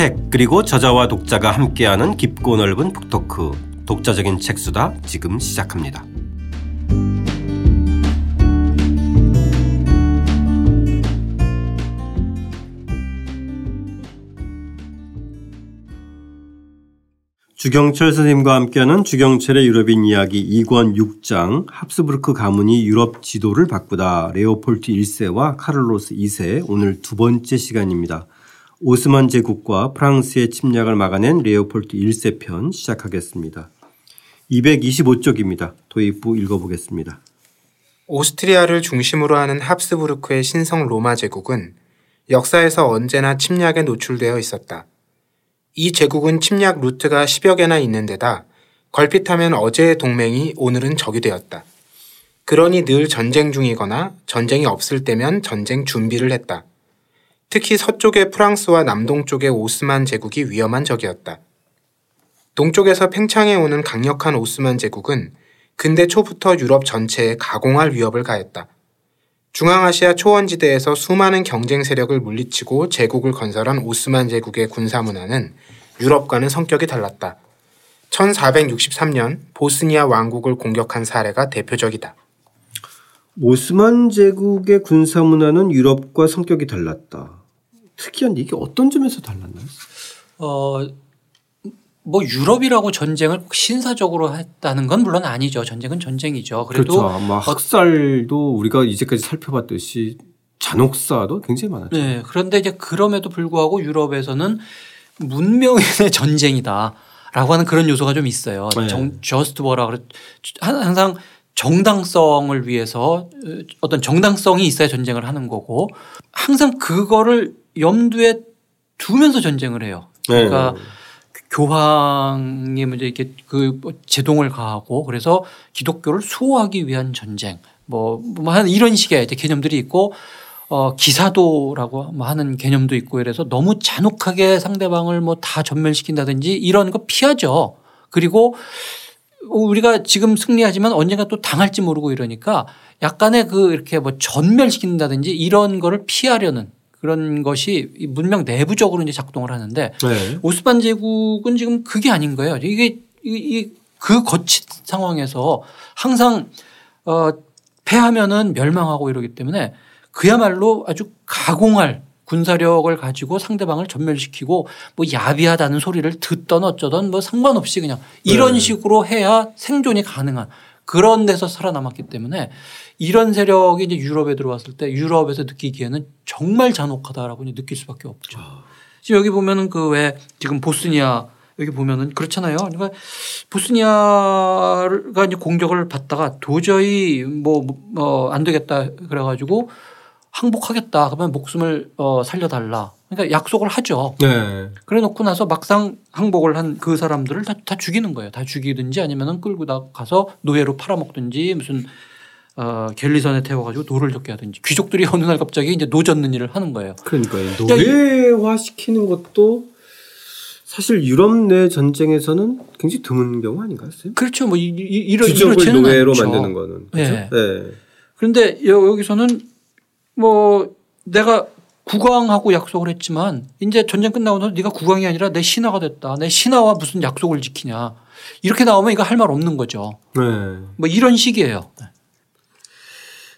책 그리고 저자와 독자가 함께하는 깊고 넓은 북토크 독자적인 책수다 지금 시작합니다. 주경철 선생님과 함께하는 주경철의 유럽인 이야기 2권 6장 합스부르크 가문이 유럽 지도를 바꾸다 레오폴트 1세와 카를로스 2세 오늘 두 번째 시간입니다. 오스만 제국과 프랑스의 침략을 막아낸 레오폴트 1세 편 시작하겠습니다. 225쪽입니다. 도입부 읽어보겠습니다. 오스트리아를 중심으로 하는 합스부르크의 신성 로마 제국은 역사에서 언제나 침략에 노출되어 있었다. 이 제국은 침략 루트가 10여 개나 있는 데다 걸핏하면 어제의 동맹이 오늘은 적이 되었다. 그러니 늘 전쟁 중이거나 전쟁이 없을 때면 전쟁 준비를 했다. 특히 서쪽의 프랑스와 남동쪽의 오스만 제국이 위험한 적이었다. 동쪽에서 팽창해 오는 강력한 오스만 제국은 근대 초부터 유럽 전체에 가공할 위협을 가했다. 중앙아시아 초원지대에서 수많은 경쟁 세력을 물리치고 제국을 건설한 오스만 제국의 군사 문화는 유럽과는 성격이 달랐다. 1463년 보스니아 왕국을 공격한 사례가 대표적이다. 오스만 제국의 군사 문화는 유럽과 성격이 달랐다. 특이한데 이게 어떤 점에서 달랐나요? 어, 뭐 유럽이라고 전쟁을 신사적으로 했다는 건 물론 아니죠. 전쟁은 전쟁이죠. 그래도 그렇죠. 아마 학살도 우리가 이제까지 살펴봤듯이 잔혹사도 굉장히 많았죠. 네. 그런데 이제 그럼에도 불구하고 유럽에서는 문명의 전쟁이다 라고 하는 그런 요소가 좀 있어요. 네. 정, just war라 그래 항상 정당성을 위해서 어떤 정당성이 있어야 전쟁을 하는 거고 항상 그거를 염두에 두면서 전쟁을 해요. 그러니까 네. 교황이 먼저 이렇게 그뭐 제동을 가하고 그래서 기독교를 수호하기 위한 전쟁 뭐, 뭐 이런 식의 개념들이 있고 어, 기사도라고 뭐 하는 개념도 있고 이래서 너무 잔혹하게 상대방을 뭐 다 전멸시킨다든지 이런 거 피하죠. 그리고 우리가 지금 승리하지만 언젠가 또 당할지 모르고 이러니까 약간의 그 이렇게 뭐 전멸시킨다든지 이런 거를 피하려는 그런 것이 문명 내부적으로 이제 작동을 하는데 네. 오스만 제국은 지금 그게 아닌 거예요. 이게 이그 거친 상황에서 항상 어 패하면은 멸망하고 이러기 때문에 그야말로 아주 가공할 군사력을 가지고 상대방을 전멸시키고 뭐 야비하다는 소리를 듣던 어쩌던 뭐 상관없이 그냥 이런 네. 식으로 해야 생존이 가능한 그런 데서 살아남았기 때문에 이런 세력이 이제 유럽에 들어왔을 때 유럽에서 느끼기에는 정말 잔혹하다라고 느낄 수밖에 없죠. 아. 지금 여기 보면은 그 왜 지금 보스니아 여기 보면은 그렇잖아요. 그러니까 보스니아가 이제 공격을 받다가 도저히 뭐안 어, 되겠다 그래가지고 항복하겠다 그러면 목숨을 어 살려달라. 그러니까 약속을 하죠. 네. 그래 놓고 나서 막상 항복을 한 그 사람들을 다, 다 죽이는 거예요. 다 죽이든지 아니면은 끌고 다 가서 노예로 팔아먹든지 무슨 어, 갤리선에 태워가지고 노를 젓게 하든지 귀족들이 어느 날 갑자기 이제 노 젓는 일을 하는 거예요. 그러니까요. 노예화 시키는 것도 사실 유럽 내 전쟁에서는 굉장히 드문 경우 아닌가요? 그렇죠. 뭐 이, 이, 이런 귀족을 노예로 않죠. 만드는 거는 그렇죠? 네. 네. 그런데 여기서는 뭐 내가 국왕하고 약속을 했지만 이제 전쟁 끝나고 나서 네가 국왕이 아니라 내 신하가 됐다. 내 신하와 무슨 약속을 지키냐. 이렇게 나오면 이거 할 말 없는 거죠. 네. 뭐 이런 식이에요. 네.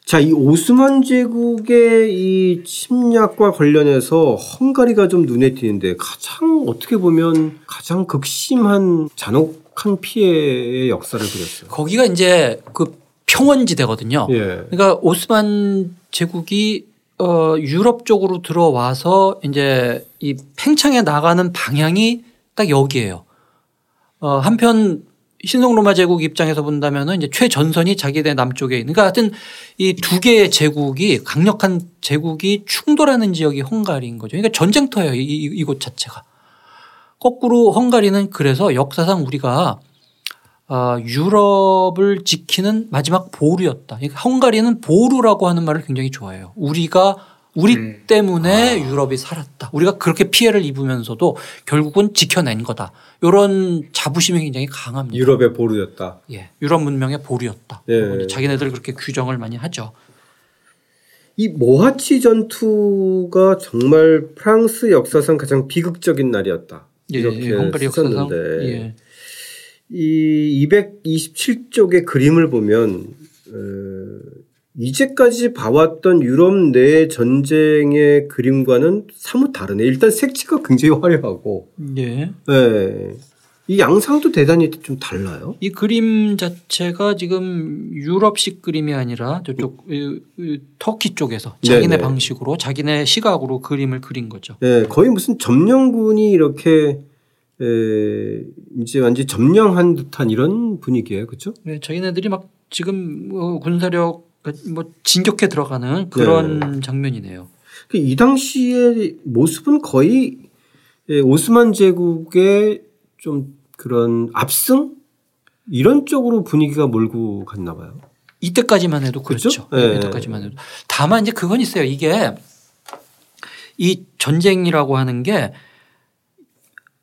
자, 이 오스만 제국의 이 침략과 관련해서 헝가리가 좀 눈에 띄는데 가장 어떻게 보면 가장 극심한 잔혹한 피해의 역사를 그렸어요. 거기가 이제 그 평원지대거든요. 예. 그러니까 오스만 제국이 어 유럽 쪽으로 들어와서 이제 이 팽창해 나가는 방향이 딱 여기에요. 어 한편 신성 로마 제국 입장에서 본다면은 이제 최전선이 자기네 남쪽에 있는 그러니까 하여튼 이 두 개의 제국이 강력한 제국이 충돌하는 지역이 헝가리인 거죠. 그러니까 전쟁터예요. 이, 이곳 자체가. 거꾸로 헝가리는 그래서 역사상 우리가 어, 유럽을 지키는 마지막 보루였다. 그러니까 헝가리는 보루라고 하는 말을 굉장히 좋아해요. 우리가 우리 음. 때문에 아. 유럽이 살았다. 우리가 그렇게 피해를 입으면서도 결국은 지켜낸 거다. 이런 자부심이 굉장히 강합니다. 유럽의 보루였다. 예. 유럽 문명의 보루였다. 예. 자기네들 그렇게 규정을 많이 하죠. 이 모하치 전투가 정말 프랑스 역사상 가장 비극적인 날이었다. 예, 이렇게 예, 헝가리 역사상 예. 이 227쪽의 그림을 보면 어, 이제까지 봐왔던 유럽 내 전쟁의 그림과는 사뭇 다르네. 일단 색채가 굉장히 화려하고, 예. 네. 이 양상도 대단히 좀 달라요. 이 그림 자체가 지금 유럽식 그림이 아니라 저쪽 터키 쪽에서 자기네 네네. 방식으로 자기네 시각으로 그림을 그린 거죠. 네, 거의 무슨 점령군이 이렇게 에, 이제 완전 히 점령한 듯한 이런 분위기예요, 그렇죠? 네, 자기네들이 막 지금 어, 군사력 뭐 진격해 들어가는 그런 장면이네요. 그이 당시의 모습은 거의 예, 오스만 제국의 좀 그런 압승 이런 쪽으로 분위기가 몰고 갔나 봐요. 이때까지만 해도 그렇죠? 그렇죠. 네. 이때까지만 해도. 다만 이제 그건 있어요. 이게 이 전쟁이라고 하는 게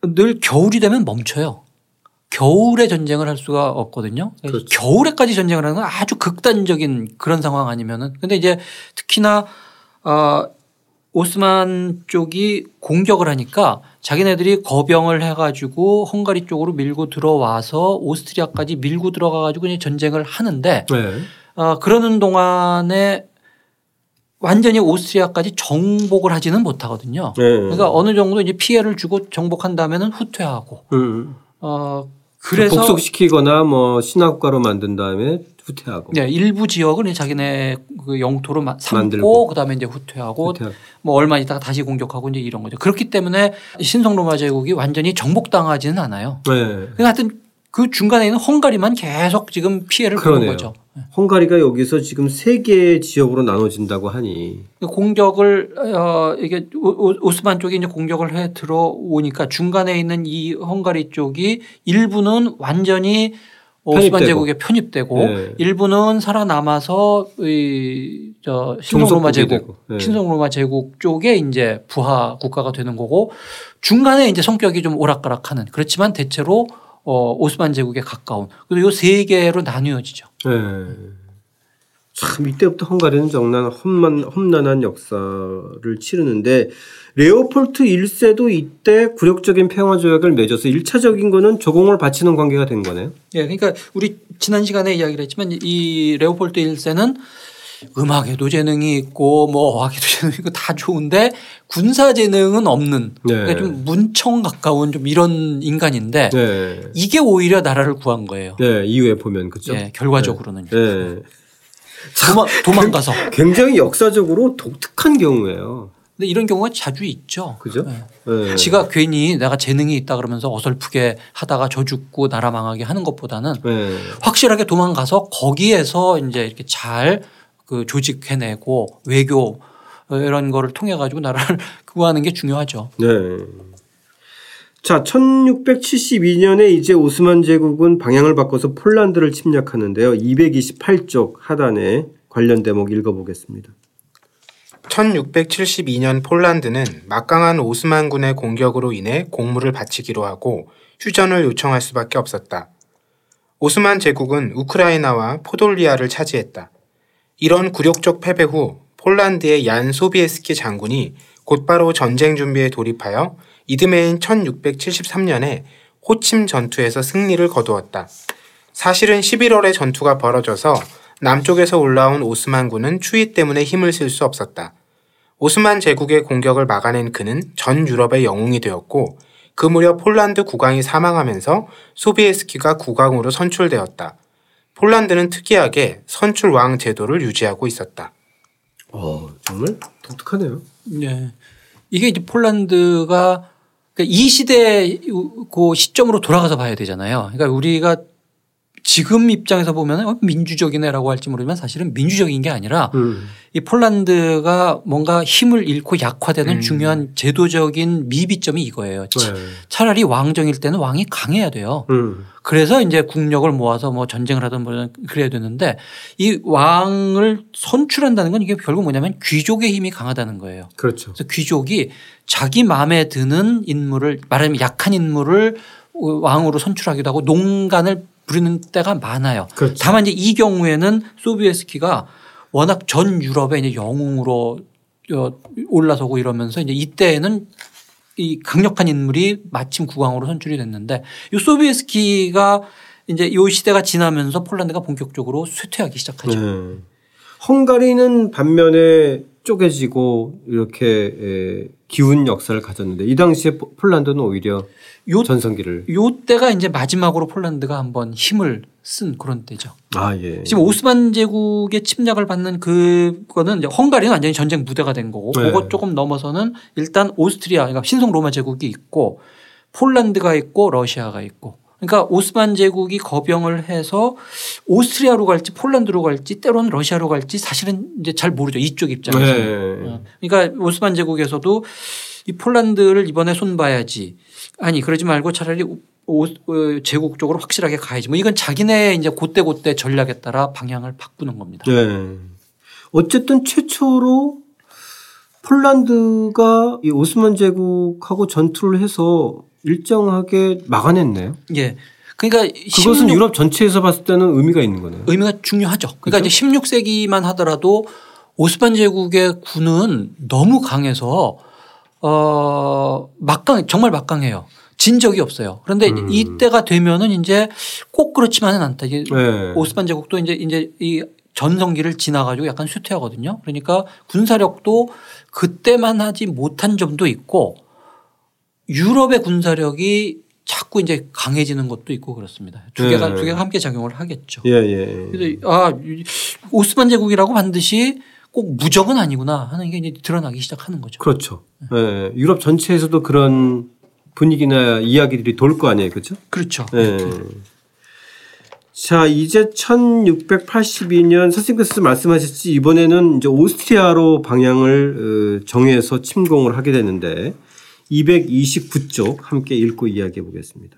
늘 겨울이 되면 멈춰요. 겨울에 전쟁을 할 수가 없거든요. 그렇죠. 겨울에까지 전쟁을 하는 건 아주 극단적인 그런 상황 아니면은. 근데 이제 특히나 어 오스만 쪽이 공격을 하니까 자기네들이 거병을 해가지고 헝가리 쪽으로 밀고 들어와서 오스트리아까지 밀고 들어가가지고 이제 전쟁을 하는데 네. 어, 그러는 동안에 완전히 오스트리아까지 정복을 하지는 못하거든요. 네. 그러니까 어느 정도 이제 피해를 주고 정복한 다음에는 후퇴하고 음. 어 그래서 복속시키거나 뭐 신학과로 만든 다음에 후퇴하고. 네, 일부 지역을 자기네 그 영토로 마- 삼고 만들고. 그다음에 이제 후퇴하고 후퇴하고. 뭐 얼마 있다가 다시 공격하고 이제 이런 거죠. 그렇기 때문에 신성 로마 제국이 완전히 정복당하지는 않아요. 네. 그러니까 하여튼 그 중간에 있는 헝가리만 계속 지금 피해를 보는. 거죠. 헝가리가 여기서 지금 세 개의 지역으로 나눠진다고 하니. 공격을 어 이게 오- 오스만 쪽이 이제 공격을 해 들어오니까 중간에 있는 이 헝가리 쪽이 일부는 완전히 오스만. 제국에 편입되고 네. 일부는 살아남아서 이저 신성로마 제국. 네. 신성로마 제국 쪽에 이제 부하 국가가 되는 거고 중간에 이제 성격이 좀 오락가락하는 그렇지만 대체로 어 오스만 제국에 가까운 그리고 요 세 개로 나뉘어지죠. 네. 참 이때부터 헝가리는 정말 험난, 험난한 역사를 치르는데 레오폴트 1세도 이때 굴욕적인 평화 조약을 맺어서 1차적인 거는 조공을 바치는 관계가 된 거네요. 예, 그러니까 우리 지난 시간에 이야기를 했지만 이 레오폴드 1세는 음악에도 재능이 있고 뭐 어학에도 재능이 있고 다 좋은데 군사 재능은 없는 네. 그러니까 좀 문청 가까운 좀 이런 인간인데 네. 이게 오히려 나라를 구한 거예요. 네, 이후에 보면 그죠. 예, 결과적으로는 네. 도망, 도망가서. 굉장히 역사적으로 독특한 경우예요. 근데 이런 경우가 자주 있죠. 그죠? 예. 네. 지가 괜히 내가 재능이 있다 그러면서 어설프게 하다가 저 죽고 나라 망하게 하는 것보다는 네. 확실하게 도망가서 거기에서 이제 이렇게 잘 그 조직해내고 외교 이런 거를 통해 가지고 나라를 구하는 게 중요하죠. 네. 자, 1672년에 이제 오스만 제국은 방향을 바꿔서 폴란드를 침략하는데요. 228쪽 하단에 관련 대목 읽어보겠습니다. 1672년 폴란드는 막강한 오스만군의 공격으로 인해 공물을 바치기로 하고 휴전을 요청할 수밖에 없었다. 오스만 제국은 우크라이나와 포돌리아를 차지했다. 이런 굴욕적 패배 후 폴란드의 얀 소비에스키 장군이 곧바로 전쟁 준비에 돌입하여 이듬해인 1673년에 호침 전투에서 승리를 거두었다. 사실은 11월에 전투가 벌어져서 남쪽에서 올라온 오스만군은 추위 때문에 힘을 쓸 수 없었다. 오스만 제국의 공격을 막아낸 그는 전 유럽의 영웅이 되었고 그 무렵 폴란드 국왕이 사망하면서 소비에스키가 국왕으로 선출되었다. 폴란드는 특이하게 선출 왕 제도를 유지하고 있었다. 어, 정말 독특하네요. 네. 이게 이제 폴란드가 그러니까 이 시대 그 시점으로 돌아가서 봐야 되잖아요. 그러니까 우리가 지금 입장에서 보면 어, 민주적이네라고 할지 모르지만 사실은 민주적인 게 아니라 음. 이 폴란드가 뭔가 힘을 잃고 약화되는 음. 중요한 제도적인 미비점이 이거예요. 차- 네. 차라리 왕정일 때는 왕이 강해야 돼요. 음. 그래서 이제 국력을 모아서 뭐 전쟁을 하든 뭐 그래야 되는데 이 왕을 선출한다는 건 이게 결국 뭐냐면 귀족의 힘이 강하다는 거예요. 그렇죠. 그래서 귀족이 자기 마음에 드는 인물을 말하자면 약한 인물을 왕으로 선출하기도 하고 농간을 부리는 때가 많아요. 그렇죠. 다만 이제 이 경우에는 소비에스키가 워낙 전 유럽의 이제 영웅으로 어, 올라서고 이러면서 이제 이때에는 이 강력한 인물이 마침 국왕으로 선출이 됐는데 이 소비에스키가 이제 이 시대가 지나면서 폴란드가 본격적으로 쇠퇴하기 시작하죠. 네. 헝가리는 반면에 쪼개지고 이렇게 기운 역사를 가졌는데 이 당시에 폴란드는 오히려 요, 전성기를 요 때가 이제 마지막으로 폴란드가 한번 힘을 쓴 그런 때죠. 아 예. 지금 오스만 제국의 침략을 받는 그거는 이제 헝가리는 완전히 전쟁 무대가 된 거고 네. 그것 조금 넘어서는 일단 오스트리아 그러니까 신성 로마 제국이 있고 폴란드가 있고 러시아가 있고 그러니까 오스만 제국이 거병을 해서 오스트리아로 갈지 폴란드로 갈지 때로는 러시아로 갈지 사실은 이제 잘 모르죠 이쪽 입장에서. 네. 어. 그러니까 오스만 제국에서도 이 폴란드를 이번에 손봐야지 아니 그러지 말고 차라리 오, 어, 제국 쪽으로 확실하게 가야지. 뭐 이건 자기네 이제 그때그때 전략에 따라 방향을 바꾸는 겁니다. 네. 어쨌든 최초로 폴란드가 이 오스만 제국하고 전투를 해서 일정하게 막아냈네요. 예. 그러니까 그것은 16, 유럽 전체에서 봤을 때는 의미가 있는 거네요. 의미가 중요하죠. 그러니까 그렇죠? 이제 16세기만 하더라도 오스만 제국의 군은 너무 강해서 어 막강 정말 막강해요. 진 적이 없어요. 그런데 음. 이때가 되면은 이제 꼭 그렇지만은 않다. 이게 네. 오스만 제국도 이제 이제 이 전성기를 지나가지고 약간 쇠퇴하거든요. 그러니까 군사력도 그때만 하지 못한 점도 있고 유럽의 군사력이 자꾸 이제 강해지는 것도 있고 그렇습니다. 두 개가 네. 두 개가 함께 작용을 하겠죠. 예, 예. 그래서 아 오스만 제국이라고 반드시 꼭 무적은 아니구나 하는 게 이제 드러나기 시작하는 거죠. 그렇죠. 네. 예. 유럽 전체에서도 그런 분위기나 이야기들이 돌 거 아니에요, 그렇죠? 그렇죠. 예. 자, 이제 1682년 선생님께서 말씀하셨지 이번에는 이제 오스트리아로 방향을 어, 정해서 침공을 하게 되는데 229쪽 함께 읽고 이야기해 보겠습니다.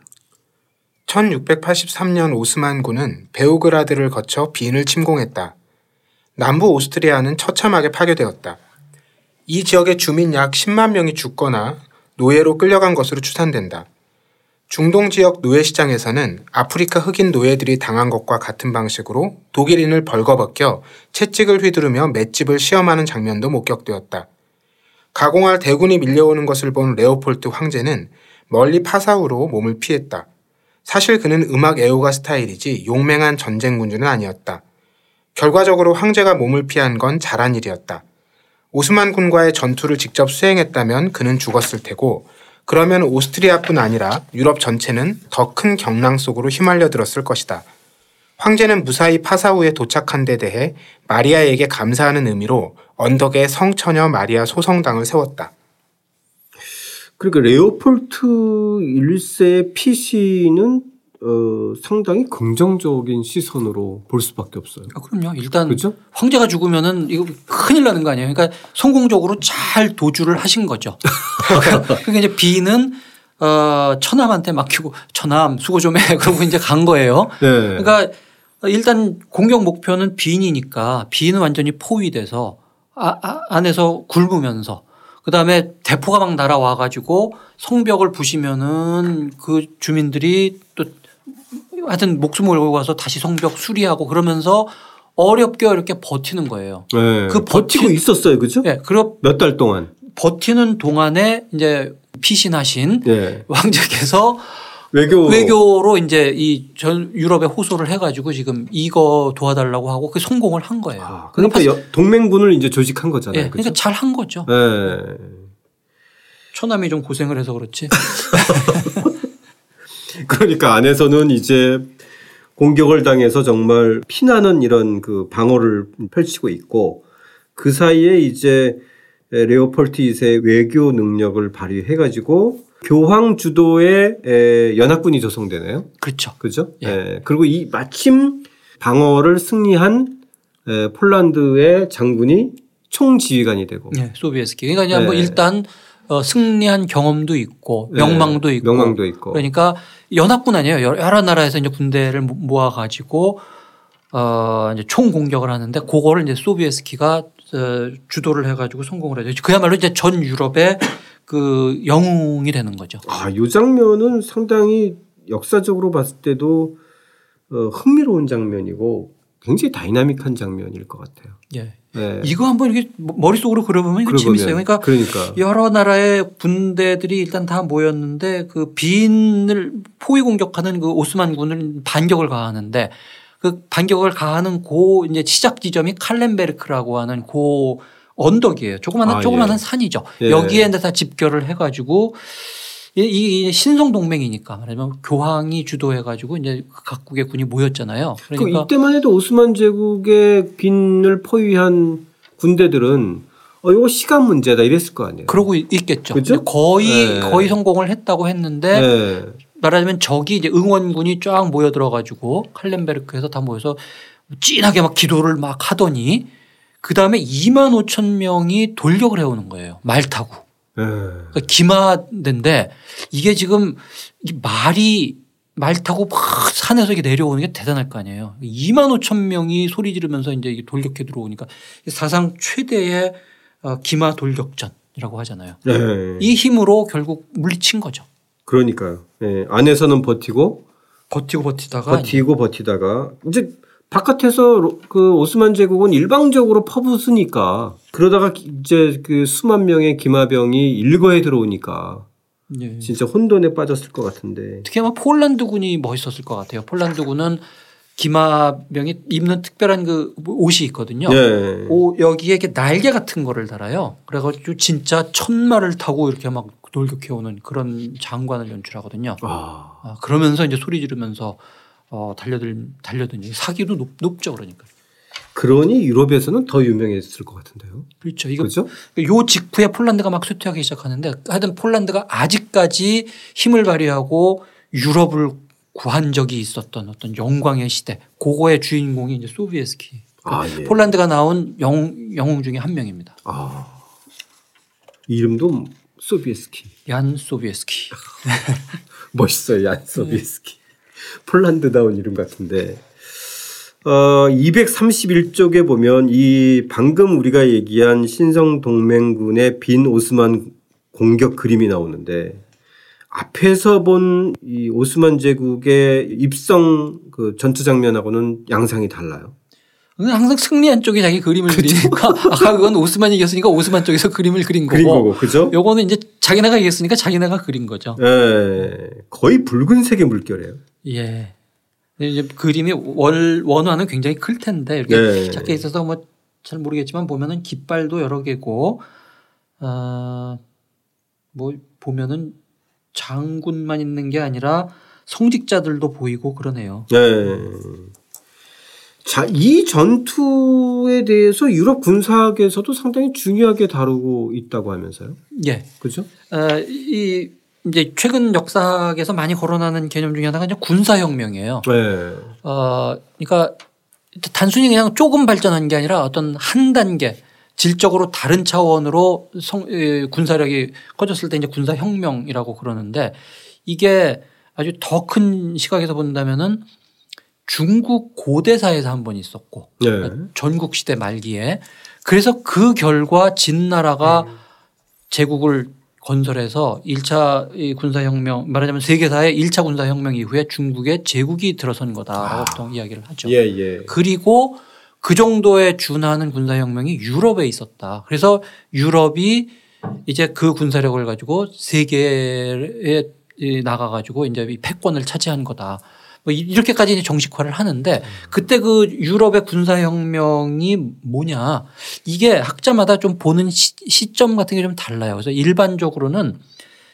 1683년 오스만군은 베오그라드를 거쳐 빈을 침공했다. 남부 오스트리아는 처참하게 파괴되었다. 이 지역의 주민 약 10만 명이 죽거나 노예로 끌려간 것으로 추산된다. 중동 지역 노예 시장에서는 아프리카 흑인 노예들이 당한 것과 같은 방식으로 독일인을 벌거벗겨 채찍을 휘두르며 맷집을 시험하는 장면도 목격되었다. 가공할 대군이 밀려오는 것을 본 레오폴트 황제는 멀리 파사우로 몸을 피했다. 사실 그는 음악 애호가 스타일이지 용맹한 전쟁 군주는 아니었다. 결과적으로 황제가 몸을 피한 건 잘한 일이었다. 오스만 군과의 전투를 직접 수행했다면 그는 죽었을 테고 그러면 오스트리아뿐 아니라 유럽 전체는 더 큰 경랑 속으로 휘말려 들었을 것이다. 황제는 무사히 파사우에 도착한 데 대해 마리아에게 감사하는 의미로 언덕에 성처녀 마리아 소성당을 세웠다. 그러니까 레오폴트 1세의 피시는 어, 상당히 긍정적인 시선으로 볼 수밖에 없어요. 아, 그럼요. 일단 그렇죠? 황제가 죽으면은 이거 큰일 나는 거 아니에요. 그러니까 성공적으로 잘 도주를 하신 거죠. 그러니까 이제 비는 어, 처남한테 맡기고 처남 수고 좀 해. 그러고 이제 간 거예요. 네. 그러니까 일단 공격 목표는 빈이니까 빈은 완전히 포위돼서 아, 아, 안에서 굶으면서 그다음에 대포가 막 날아와 가지고 성벽을 부시면은 그 주민들이 또 하여튼 목숨을 걸고 가서 다시 성벽 수리하고 그러면서 어렵게 이렇게 버티는 거예요. 네. 그 버티고 버티, 있었어요. 그죠? 네. 그럼 몇달 동안 버티는 동안에 이제 피신하신 네. 왕자께서 외교 외교로 이제 이 전 유럽에 호소를 해가지고 지금 이거 도와달라고 하고 그 성공을 한 거예요. 아, 그러니까, 그러니까 동맹군을 이제 조직한 거잖아요. 네, 그러니까 잘 한 거죠. 네. 처남이 좀 고생을 해서 그렇지. 그러니까 안에서는 이제 공격을 당해서 정말 피나는 이런 그 방어를 펼치고 있고 그 사이에 이제 레오폴트 2세 외교 능력을 발휘해 가지고 교황 주도의 연합군이 조성되네요. 그렇죠. 그죠? 예. 예. 그리고 이 마침 방어를 승리한 폴란드의 장군이 총지휘관이 되고. 네, 소비에스키. 그러니까 네. 뭐 일단 어, 승리한 경험도 있고 네. 명망도 네. 있고. 명망도 있고. 그러니까 연합군 아니에요. 여러 나라에서 이제 군대를 모아 가지고 어 이제 총 공격을 하는데 그거를 이제 소비에스키가 어, 주도를 해가지고 성공을 하죠. 그야말로 이제 전 유럽의 그 영웅이 되는 거죠. 아, 이 장면은 상당히 역사적으로 봤을 때도 어, 흥미로운 장면이고 굉장히 다이나믹한 장면일 것 같아요. 예. 네. 이거 한번 이렇게 머릿속으로 그려보면 이거 재밌어요. 그러니까, 그러니까. 여러 나라의 군대들이 일단 다 모였는데 그 빈을 포위 공격하는 그 오스만 군을 반격을 가하는데 그 반격을 가하는 고 이제 시작 지점이 칼렌베르크라고 하는 고 언덕이에요. 조그마한 아, 조그마한 예. 산이죠. 예. 여기에 다 집결을 해가지고 이, 이 신성 동맹이니까 말하자면 교황이 주도해가지고 이제 각국의 군이 모였잖아요. 그 그러니까 이때만 해도 오스만 제국의 빈을 포위한 군대들은 어 이거 시간 문제다 이랬을 거 아니에요. 그러고 있겠죠. 그죠? 거의 네. 거의 성공을 했다고 했는데 네. 말하자면 적이 이제 응원군이 쫙 모여들어 가지고 칼렌베르크에서 다 모여서 찐하게 막 기도를 막 하더니 그 다음에 2만 5천 명이 돌격을 해오는 거예요. 말 타고. 네. 그러니까 기마대인데 이게 지금 이 말이 말 타고 막 산에서 이렇게 내려오는 게 대단할 거 아니에요. 2만 5천 명이 소리 지르면서 이제 이게 돌격해 들어오니까 사상 최대의 어, 기마 돌격전이라고 하잖아요. 네. 이 힘으로 결국 물리친 거죠. 그러니까요. 네. 안에서는 버티고 버티고 버티다가 버티고 버티다가 이제 바깥에서 로- 그 오스만 제국은 일방적으로 퍼붓으니까 그러다가 이제 그 수만 명의 기마병이 일거에 들어오니까 예. 진짜 혼돈에 빠졌을 것 같은데. 특히 아마 폴란드군이 멋있었을 것 같아요. 폴란드군은 기마병이 입는 특별한 그 옷이 있거든요. 네. 오, 여기에 이렇게 날개 같은 거를 달아요. 그래가지고 진짜 천마를 타고 이렇게 막 돌격해 오는 그런 장관을 연출하거든요. 아. 아, 그러면서 이제 소리 지르면서 어, 달려들 달려드니 사기도 높, 높죠. 그러니까. 그러니 유럽에서는 더 유명했을 것 같은데요. 그렇죠. 이거 그렇죠? 요 직후에 폴란드가 막 쇠퇴하기 시작하는데 하여튼 폴란드가 아직까지 힘을 발휘하고 유럽을 구한 적이 있었던 어떤 영광의 시대. 그거의 주인공이 이제 소비에스키. 아, 예. 폴란드가 나온 영, 영웅 중에 한 명입니다. 아. 이름도 소비에스키. 얀 소비에스키. 멋있어요. 얀 소비에스키. 폴란드다운 이름 같은데. 어, 231쪽에 보면 이 방금 우리가 얘기한 신성 동맹군의 빈 오스만 공격 그림이 나오는데 앞에서 본 이 오스만 제국의 입성 그 전투 장면하고는 양상이 달라요. 항상 승리한 쪽이 자기 그림을 그리니까 아까 그건 오스만이 이겼으니까 오스만 쪽에서 그림을 그린 거고. 그린 거고, 그죠? 요거는 이제 자기네가 이겼으니까 자기네가 그린 거죠. 예. 거의 붉은색의 물결이에요. 예. 이제 그림이 월, 원화는 굉장히 클 텐데 이렇게 네. 작게 있어서 뭐 잘 모르겠지만 보면은 깃발도 여러 개고, 아, 뭐 보면은 장군만 있는 게 아니라 성직자들도 보이고 그러네요. 네. 자, 이 전투에 대해서 유럽 군사학에서도 상당히 중요하게 다루고 있다고 하면서요. 예. 그죠? 어, 이 이제 최근 역사학에서 많이 거론하는 개념 중에 하나가 이제 군사혁명이에요. 네. 어, 그러니까 단순히 그냥 조금 발전한 게 아니라 어떤 한 단계 질적으로 다른 차원으로 성, 에, 군사력이 커졌을 때 이제 군사혁명이라고 그러는데 이게 아주 더 큰 시각에서 본다면은 중국 고대사에서 한 번 있었고 네. 전국 시대 말기에 그래서 그 결과 진나라가 제국을 건설해서 1차 이 군사혁명 말하자면 세계사의 1차 군사혁명 이후에 중국의 제국이 들어선 거다라고 보통 이야기를 하죠. 예, 예. 그리고 그 정도에 준하는 군사혁명이 유럽에 있었다. 그래서 유럽이 이제 그 군사력을 가지고 세계에 이 나가가지고 이제 이 패권을 차지한 거다. 뭐 이- 이렇게까지 정식화를 하는데 그때 그 유럽의 군사혁명이 뭐냐 이게 학자마다 좀 보는 시, 시점 같은 게 좀 달라요. 그래서 일반적으로는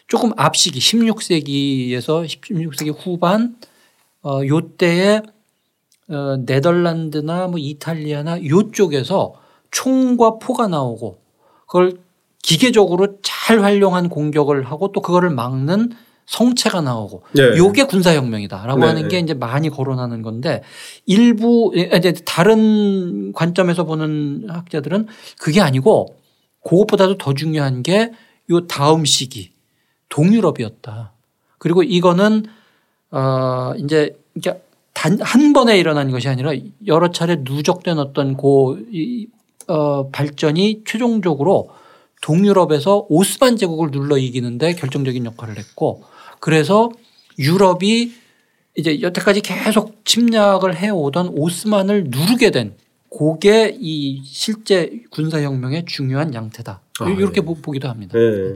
조금 앞시기 16세기에서 16세기 후반 어, 요 때에 어, 네덜란드나 뭐 이탈리아나 요쪽에서 총과 포가 나오고 그걸 기계적으로 잘 활용한 공격을 하고 또 그거를 막는 성체가 나오고 네. 요게 군사혁명이다라고 네. 하는 게 이제 많이 거론하는 건데 일부 예, 이제 다른 관점에서 보는 학자들은 그게 아니고 그것보다도 더 중요한 게 요 다음 시기 동유럽이었다. 그리고 이거는 어 이제 이게 단 한 번에 일어난 것이 아니라 여러 차례 누적된 어떤 고, 이, 어, 발전이 최종적으로 동유럽에서 오스만 제국을 눌러 이기는데 결정적인 역할을 했고 그래서 유럽이 이제 여태까지 계속 침략을 해오던 오스만을 누르게 된 그게 이 실제 군사혁명의 중요한 양태다. 아, 이렇게 네. 보기도 합니다. 네.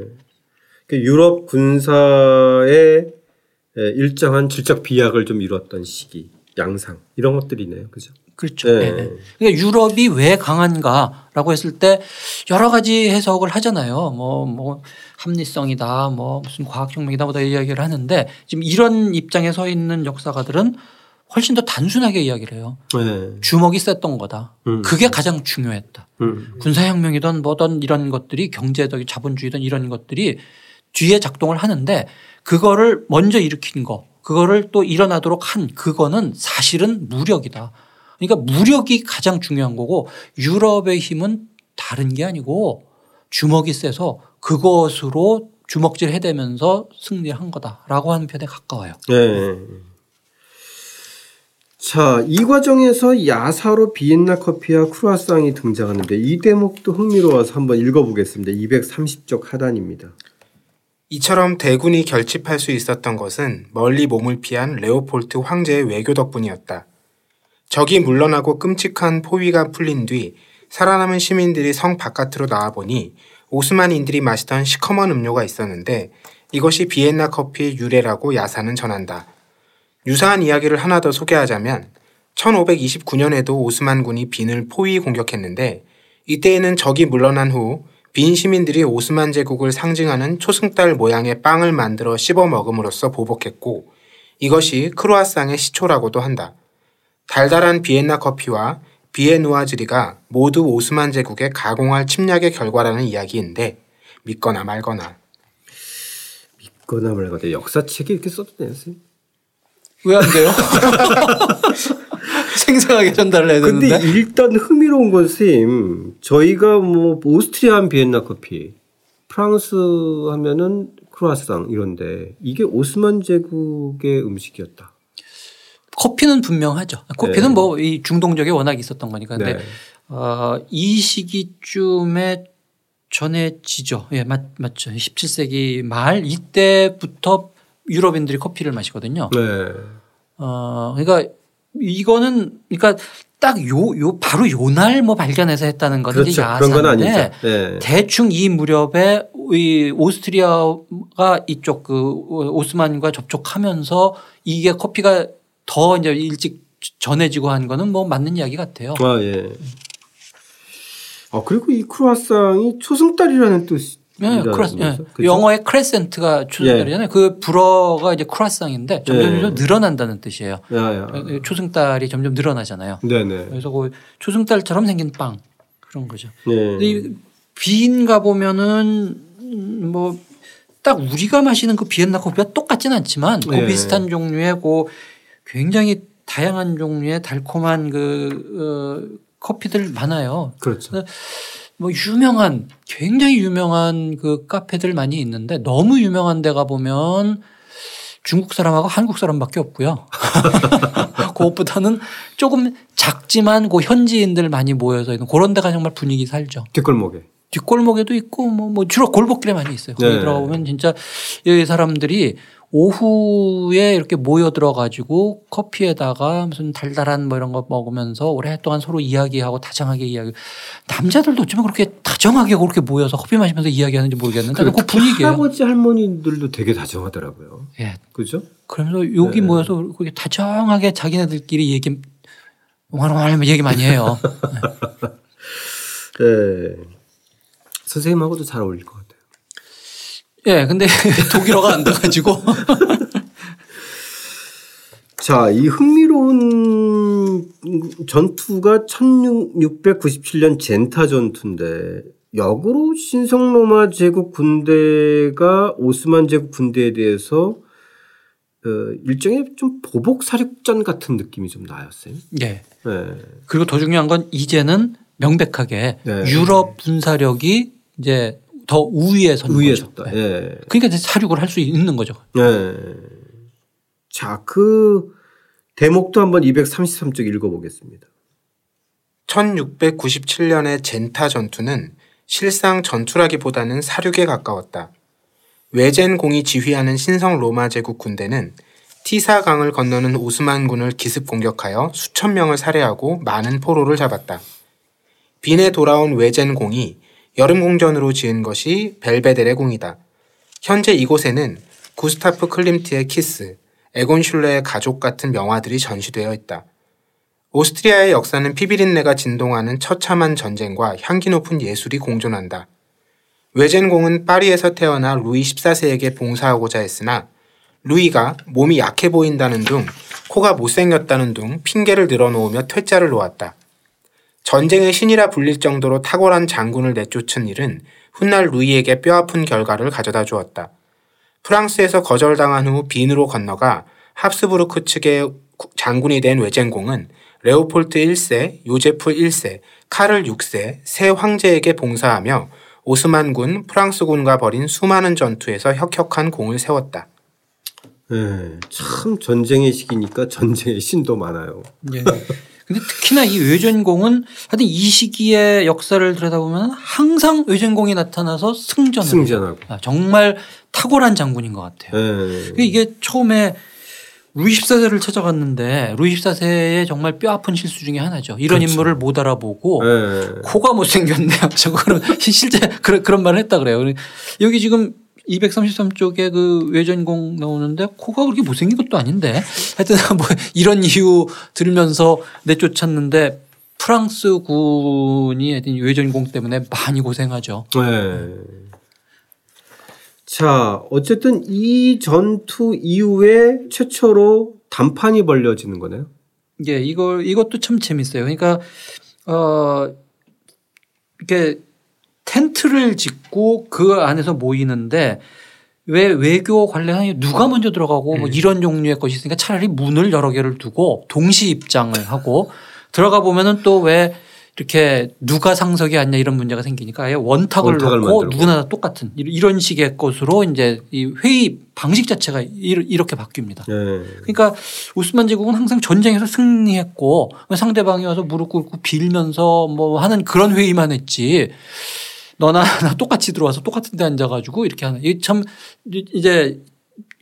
그 유럽 군사의 예, 일정한 질적 비약을 좀 이뤘던 시기, 양상 이런 것들이네요, 그죠? 그렇죠. 네. 네. 그러니까 유럽이 왜 강한가라고 했을 때 여러 가지 해석을 하잖아요. 뭐, 뭐, 합리성이다, 뭐, 무슨 과학혁명이다, 뭐다 이야기를 하는데 지금 이런 입장에 서 있는 역사가들은 훨씬 더 단순하게 이야기를 해요. 네. 주먹이 셌던 거다. 음. 그게 가장 중요했다. 음. 군사혁명이든 뭐든 이런 것들이 경제적인 자본주의든 이런 것들이 뒤에 작동을 하는데 그거를 먼저 일으킨 거 그거를 또 일어나도록 한 그거는 사실은 무력이다. 그러니까 무력이 가장 중요한 거고 유럽의 힘은 다른 게 아니고 주먹이 세서 그것으로 주먹질 해대면서 승리한 거다라고 하는 편에 가까워요. 네. 자, 이 과정에서 야사로 비엔나 커피와 크루아상이 등장하는데 이 대목도 흥미로워서 한번 읽어보겠습니다. 230쪽 하단입니다. 이처럼 대군이 결집할 수 있었던 것은 멀리 몸을 피한 레오폴트 황제의 외교 덕분이었다. 적이 물러나고 끔찍한 포위가 풀린 뒤 살아남은 시민들이 성 바깥으로 나와보니 오스만인들이 마시던 시커먼 음료가 있었는데 이것이 비엔나 커피의 유래라고 야사는 전한다. 유사한 이야기를 하나 더 소개하자면 1529년에도 오스만군이 빈을 포위 공격했는데 이때에는 적이 물러난 후 빈 시민들이 오스만 제국을 상징하는 초승달 모양의 빵을 만들어 씹어 먹음으로써 보복했고 이것이 크로아상의 시초라고도 한다. 달달한 비엔나 커피와 비에누아즈리가 모두 오스만 제국의 가공할 침략의 결과라는 이야기인데 믿거나 말거나 믿거나 말거나 역사책이 이렇게 써도 되나요? 왜 안 돼요? 생생하게 전달을 해야 근데 되는데. 일단 흥미로운 건 선생님 저희가 뭐 오스트리아 비엔나 커피 프랑스 하면은 크루아상 이런데 이게 오스만 제국의 음식이었다. 커피는 분명하죠. 커피는 네. 뭐이 중동적에 워낙 있었던 거니까. 근데 네. 어, 이 시기쯤에 전해지죠. 예, 맞, 맞죠. 17세기 말 이때부터 유럽인들이 커피를 마시거든요. 네. 어, 그러니까 이거는 그러니까 딱 요, 요, 바로 요 날 뭐 발견해서 했다는 건 이제 그렇죠. 그런 건 야사인데 아니죠. 네. 대충 이 무렵에 이 오스트리아가 이쪽 그 오스만과 접촉하면서 이게 커피가 더 이제 일찍 전해지고 한 거는 뭐 맞는 이야기 같아요. 아 예. 아 그리고 이 크루아상이 초승달이라는 뜻이 예, 크라스, 예. 그죠? 영어의 crescent가 초승달이잖아요. 그 불어가 이제 croissant인데 점점 예. 점점 늘어난다는 뜻이에요. 야야. 초승달이 점점 늘어나잖아요. 네네. 그래서 그 초승달처럼 생긴 빵 그런 거죠. 네. 근데 이 빈가 보면은 뭐 딱 우리가 마시는 그 비엔나 커피와 똑같진 않지만 그 네. 비슷한 종류의 그 굉장히 다양한 종류의 달콤한 그 어, 커피들 많아요. 그렇죠. 뭐 유명한 굉장히 유명한 그 카페들 많이 있는데 너무 유명한 데가 보면 중국 사람하고 한국 사람밖에 없고요. 그것보다는 조금 작지만 그 현지인들 많이 모여서 있는 그런 데가 정말 분위기 살죠. 뒷골목에. 뒷골목에도 있고 뭐, 뭐 주로 골목길에 많이 있어요. 거기 네. 들어가 보면 진짜 이 사람들이 오후에 이렇게 모여 들어 가지고 커피에다가 무슨 달달한 뭐 이런 거 먹으면서 오랫동안 서로 이야기하고 다정하게 이야기. 남자들도 어쩌면 그렇게 다정하게 그렇게 모여서 커피 마시면서 이야기하는지 모르겠는데 그 분위기예요. 할아버지 할머니들도 되게 다정하더라고요. 예. 그죠? 그러면서 여기 네. 모여서 그렇게 다정하게 자기네들끼리 얘기 옹알옹알 얘기 많이 해요. 네. 선생님하고도 잘 어울릴 것 같아요. 예. 근데 독일어가 안 돼가지고 자, 이 흥미로운 전투가 1697년 젠타 전투인데 역으로 신성 로마 제국 군대가 오스만 제국 군대에 대해서 어, 일종의 좀 보복 사륙전 같은 느낌이 좀 나였어요. 예. 네. 그리고 더 중요한 건 이제는 명백하게 네. 유럽 군사력이 이제 더 우위에 선 위에 거죠. 섰다. 네. 예. 그러니까 이제 사륙을 할 수 있는 거죠. 네. 자, 그 대목도 한번 233쪽 읽어보겠습니다. 1697년의 젠타 전투는 실상 전투라기보다는 사륙에 가까웠다. 외젠 공이 지휘하는 신성 로마 제국 군대는 티사강을 건너는 오스만군을 기습 공격하여 수천 명을 살해하고 많은 포로를 잡았다. 빈에 돌아온 외젠공이 여름 궁전으로 지은 것이 벨베데레 궁이다. 현재 이곳에는 구스타프 클림트의 키스, 에곤 실레의 가족 같은 명화들이 전시되어 있다. 오스트리아의 역사는 피비린내가 진동하는 처참한 전쟁과 향기 높은 예술이 공존한다. 외젠공은 파리에서 태어나 루이 14세에게 봉사하고자 했으나 루이가 몸이 약해 보인다는 둥, 코가 못생겼다는 둥 핑계를 늘어놓으며 퇴짜를 놓았다. 전쟁의 신이라 불릴 정도로 탁월한 장군을 내쫓은 일은 훗날 루이에게 뼈아픈 결과를 가져다 주었다. 프랑스에서 거절당한 후 빈으로 건너가 합스부르크 측의 장군이 된 외젠공은 레오폴트 1세, 요제프 1세, 카를 6세 세 황제에게 봉사하며 오스만군, 프랑스군과 벌인 수많은 전투에서 혁혁한 공을 세웠다. 네, 참 전쟁의 시기니까 전쟁의 신도 많아요. 네. 근데 특히나 이 외전공은 하여튼 이 시기의 역사를 들여다보면 항상 외전공이 나타나서 승전을 승전하고 아, 정말 탁월한 장군인 것 같아요. 네. 이게 처음에 루이 14세를 찾아갔는데 루이 14세의 정말 뼈 아픈 실수 중에 하나죠. 이런 그렇죠. 인물을 못 알아보고 네. 코가 못생겼네요. 저거는 실제 그런, 그런 말을 했다 그래요. 여기 지금 233쪽에 그 외전공 나오는데 코가 그렇게 못생긴 것도 아닌데 하여튼 뭐 이런 이유 들으면서 내쫓았는데 프랑스 군이 하여튼 외전공 때문에 많이 고생하죠. 네. 자, 어쨌든 이 전투 이후에 최초로 단판이 벌려지는 거네요. 예, 이걸 이것도 참 재밌어요. 그러니까 어 이렇게 텐트를 짓고 그 안에서 모이는데 왜 외교 관련한 누가 먼저 들어가고 뭐 이런 종류의 것이 있으니까 차라리 문을 여러 개를 두고 동시 입장을 하고 들어가 보면은 또 왜 이렇게 누가 상석이 앉냐 이런 문제가 생기니까 아예 원탁을, 원탁을 놓고 만들고. 누구나 다 똑같은 이런 식의 것으로 이제 이 회의 방식 자체가 이렇게 바뀝니다. 네. 그러니까 오스만 제국은 항상 전쟁에서 승리했고 상대방이 와서 무릎 꿇고 빌면서 뭐 하는 그런 회의만 했지 너나 나 똑같이 들어와서 똑같은 데 앉아가지고 이렇게 하는 이게 참 이제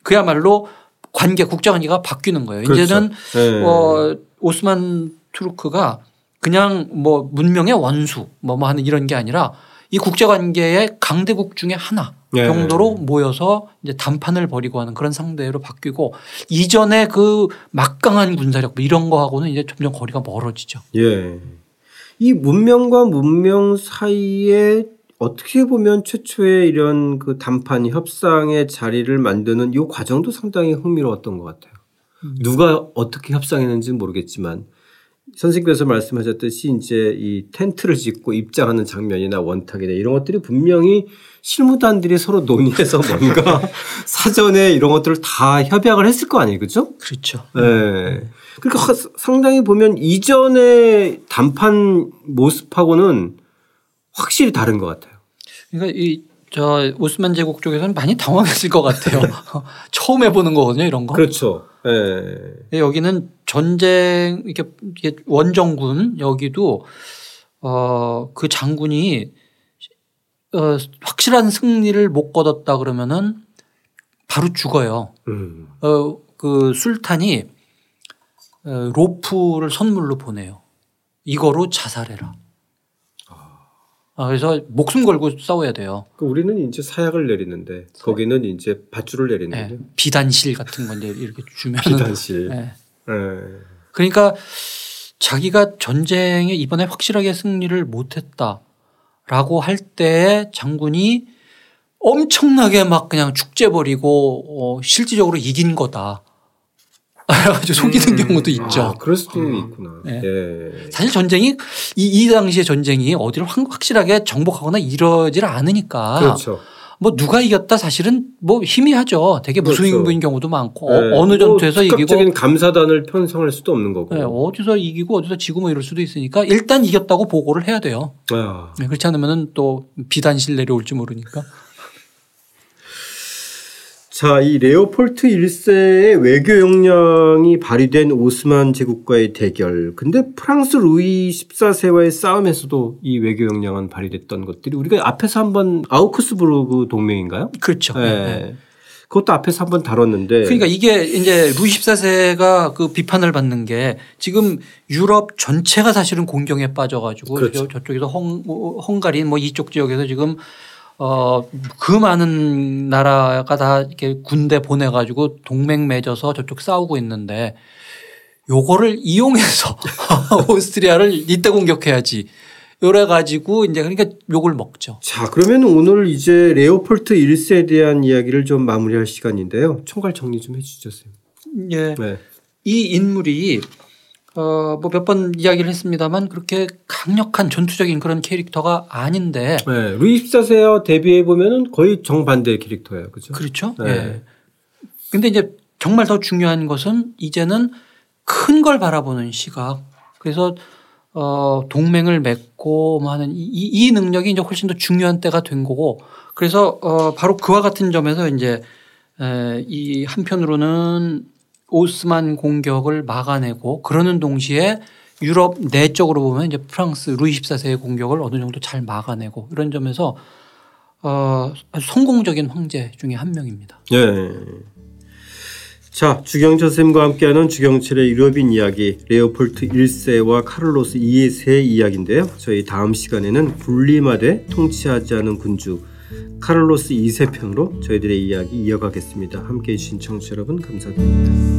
그야말로 관계 국제 관계가 바뀌는 거예요. 그렇죠. 이제는 네. 어, 오스만 투르크가 그냥 뭐 문명의 원수 뭐, 뭐 하는 이런 게 아니라 이 국제 관계의 강대국 중에 하나 네. 정도로 모여서 이제 담판을 벌이고 하는 그런 상대로 바뀌고 이전에 그 막강한 군사력 뭐 이런 거하고는 이제 점점 거리가 멀어지죠. 예. 이 문명과 문명 사이에 어떻게 보면 최초의 이런 그 담판 협상의 자리를 만드는 이 과정도 상당히 흥미로웠던 것 같아요. 누가 어떻게 협상했는지는 모르겠지만 선생님께서 말씀하셨듯이 이제 이 텐트를 짓고 입장하는 장면이나 원탁이나 이런 것들이 분명히 실무단들이 서로 논의해서 뭔가 사전에 이런 것들을 다 협약을 했을 거 아니에요. 그죠? 그렇죠. 네. 그러니까 하- 상당히 보면 이전의 단판 모습하고는 확실히 다른 것 같아요. 그러니까 이 저 오스만 제국 쪽에서는 많이 당황했을 것 같아요. 처음 해보는 거거든요, 이런 거. 그렇죠. 예. 여기는 전쟁 이렇게 원정군 여기도 어 그 장군이 어 확실한 승리를 못 거뒀다 그러면은 바로 죽어요. 음. 어그 술탄이 어, 로프를 선물로 보내요. 이거로 자살해라. 아, 그래서 목숨 걸고 싸워야 돼요. 그 우리는 이제 사약을 내리는데 거기는 이제 밧줄을 예, 내리는데 비단실 같은 건데 이렇게 주면은 비단실. 예. 예. 그러니까 자기가 전쟁에 이번에 확실하게 승리를 못했다라고 할 때 장군이 엄청나게 막 그냥 축제 벌이고 어, 실질적으로 이긴 거다. 그래가지고 속이는 경우도 있죠. 아, 그럴 수도 있구나. 예. 예. 사실 전쟁이 이, 이 당시의 전쟁이 어디를 확- 확실하게 정복하거나 이러질 않으니까 그렇죠. 뭐 누가 이겼다 사실은 뭐 희미하죠. 되게 그렇죠. 무수인부인 경우도 많고 예. 어, 느 전투에서 뭐 이기고 즉각적인 감사단을 편성할 수도 없는 거고. 네, 어디서 이기고 어디서 지고 뭐 이럴 수도 있으니까 일단 이겼다고 보고를 해야 돼요. 아. 네, 그렇지 않으면은 또 비단실 내려올지 모르니까. 자, 이 레오폴트 1세의 외교 역량이 발휘된 오스만 제국과의 대결. 근데 프랑스 루이 14세와의 싸움에서도 이 외교 역량은 발휘됐던 것들이 우리가 앞에서 한번 아우크스부르크 동맹인가요? 그렇죠. 네. 네. 그것도 앞에서 한번 다뤘는데. 그러니까 이게 이제 루이 14세가 그 비판을 받는 게 지금 유럽 전체가 사실은 공경에 빠져가지고 그렇죠. 저쪽에서 헝, 헝가리 뭐 이쪽 지역에서 지금 어, 그 많은 나라가 다 이렇게 군대 보내가지고 동맹 맺어서 저쪽 싸우고 있는데 요거를 이용해서 오스트리아를 이때 공격해야지. 요래 가지고 이제 그러니까 욕을 먹죠. 자, 그러면 오늘 이제 레오폴트 1세에 대한 이야기를 좀 마무리할 시간인데요. 총괄 정리 좀해선 예. 네. 이 인물이 어, 뭐 몇 번 이야기를 했습니다만 그렇게 강력한 전투적인 그런 캐릭터가 아닌데. 네. 루이 14세와 대비해 보면은 거의 정반대의 캐릭터예요. 그죠? 그렇죠. 네. 예. 근데 이제 정말 더 중요한 것은 이제는 큰 걸 바라보는 시각. 그래서 어, 동맹을 맺고 뭐 하는 이, 이 능력이 이제 훨씬 더 중요한 때가 된 거고 그래서 어, 바로 그와 같은 점에서 이제 에, 이 한편으로는 오스만 공격을 막아내고 그러는 동시에 유럽 내적으로 보면 이제 프랑스 루이 14세의 공격을 어느 정도 잘 막아내고 이런 점에서 어, 성공적인 황제 중에 한 명입니다. 네. 자, 주경철 쌤과 함께하는 주경철의 유럽인 이야기 레오폴트 1세와 카를로스 2세 이야기인데요. 저희 다음 시간에는 군림하되 통치하지 않은 군주 카를로스 2세 편으로 저희들의 이야기 이어가겠습니다. 함께해 주신 청취자 여러분 감사드립니다.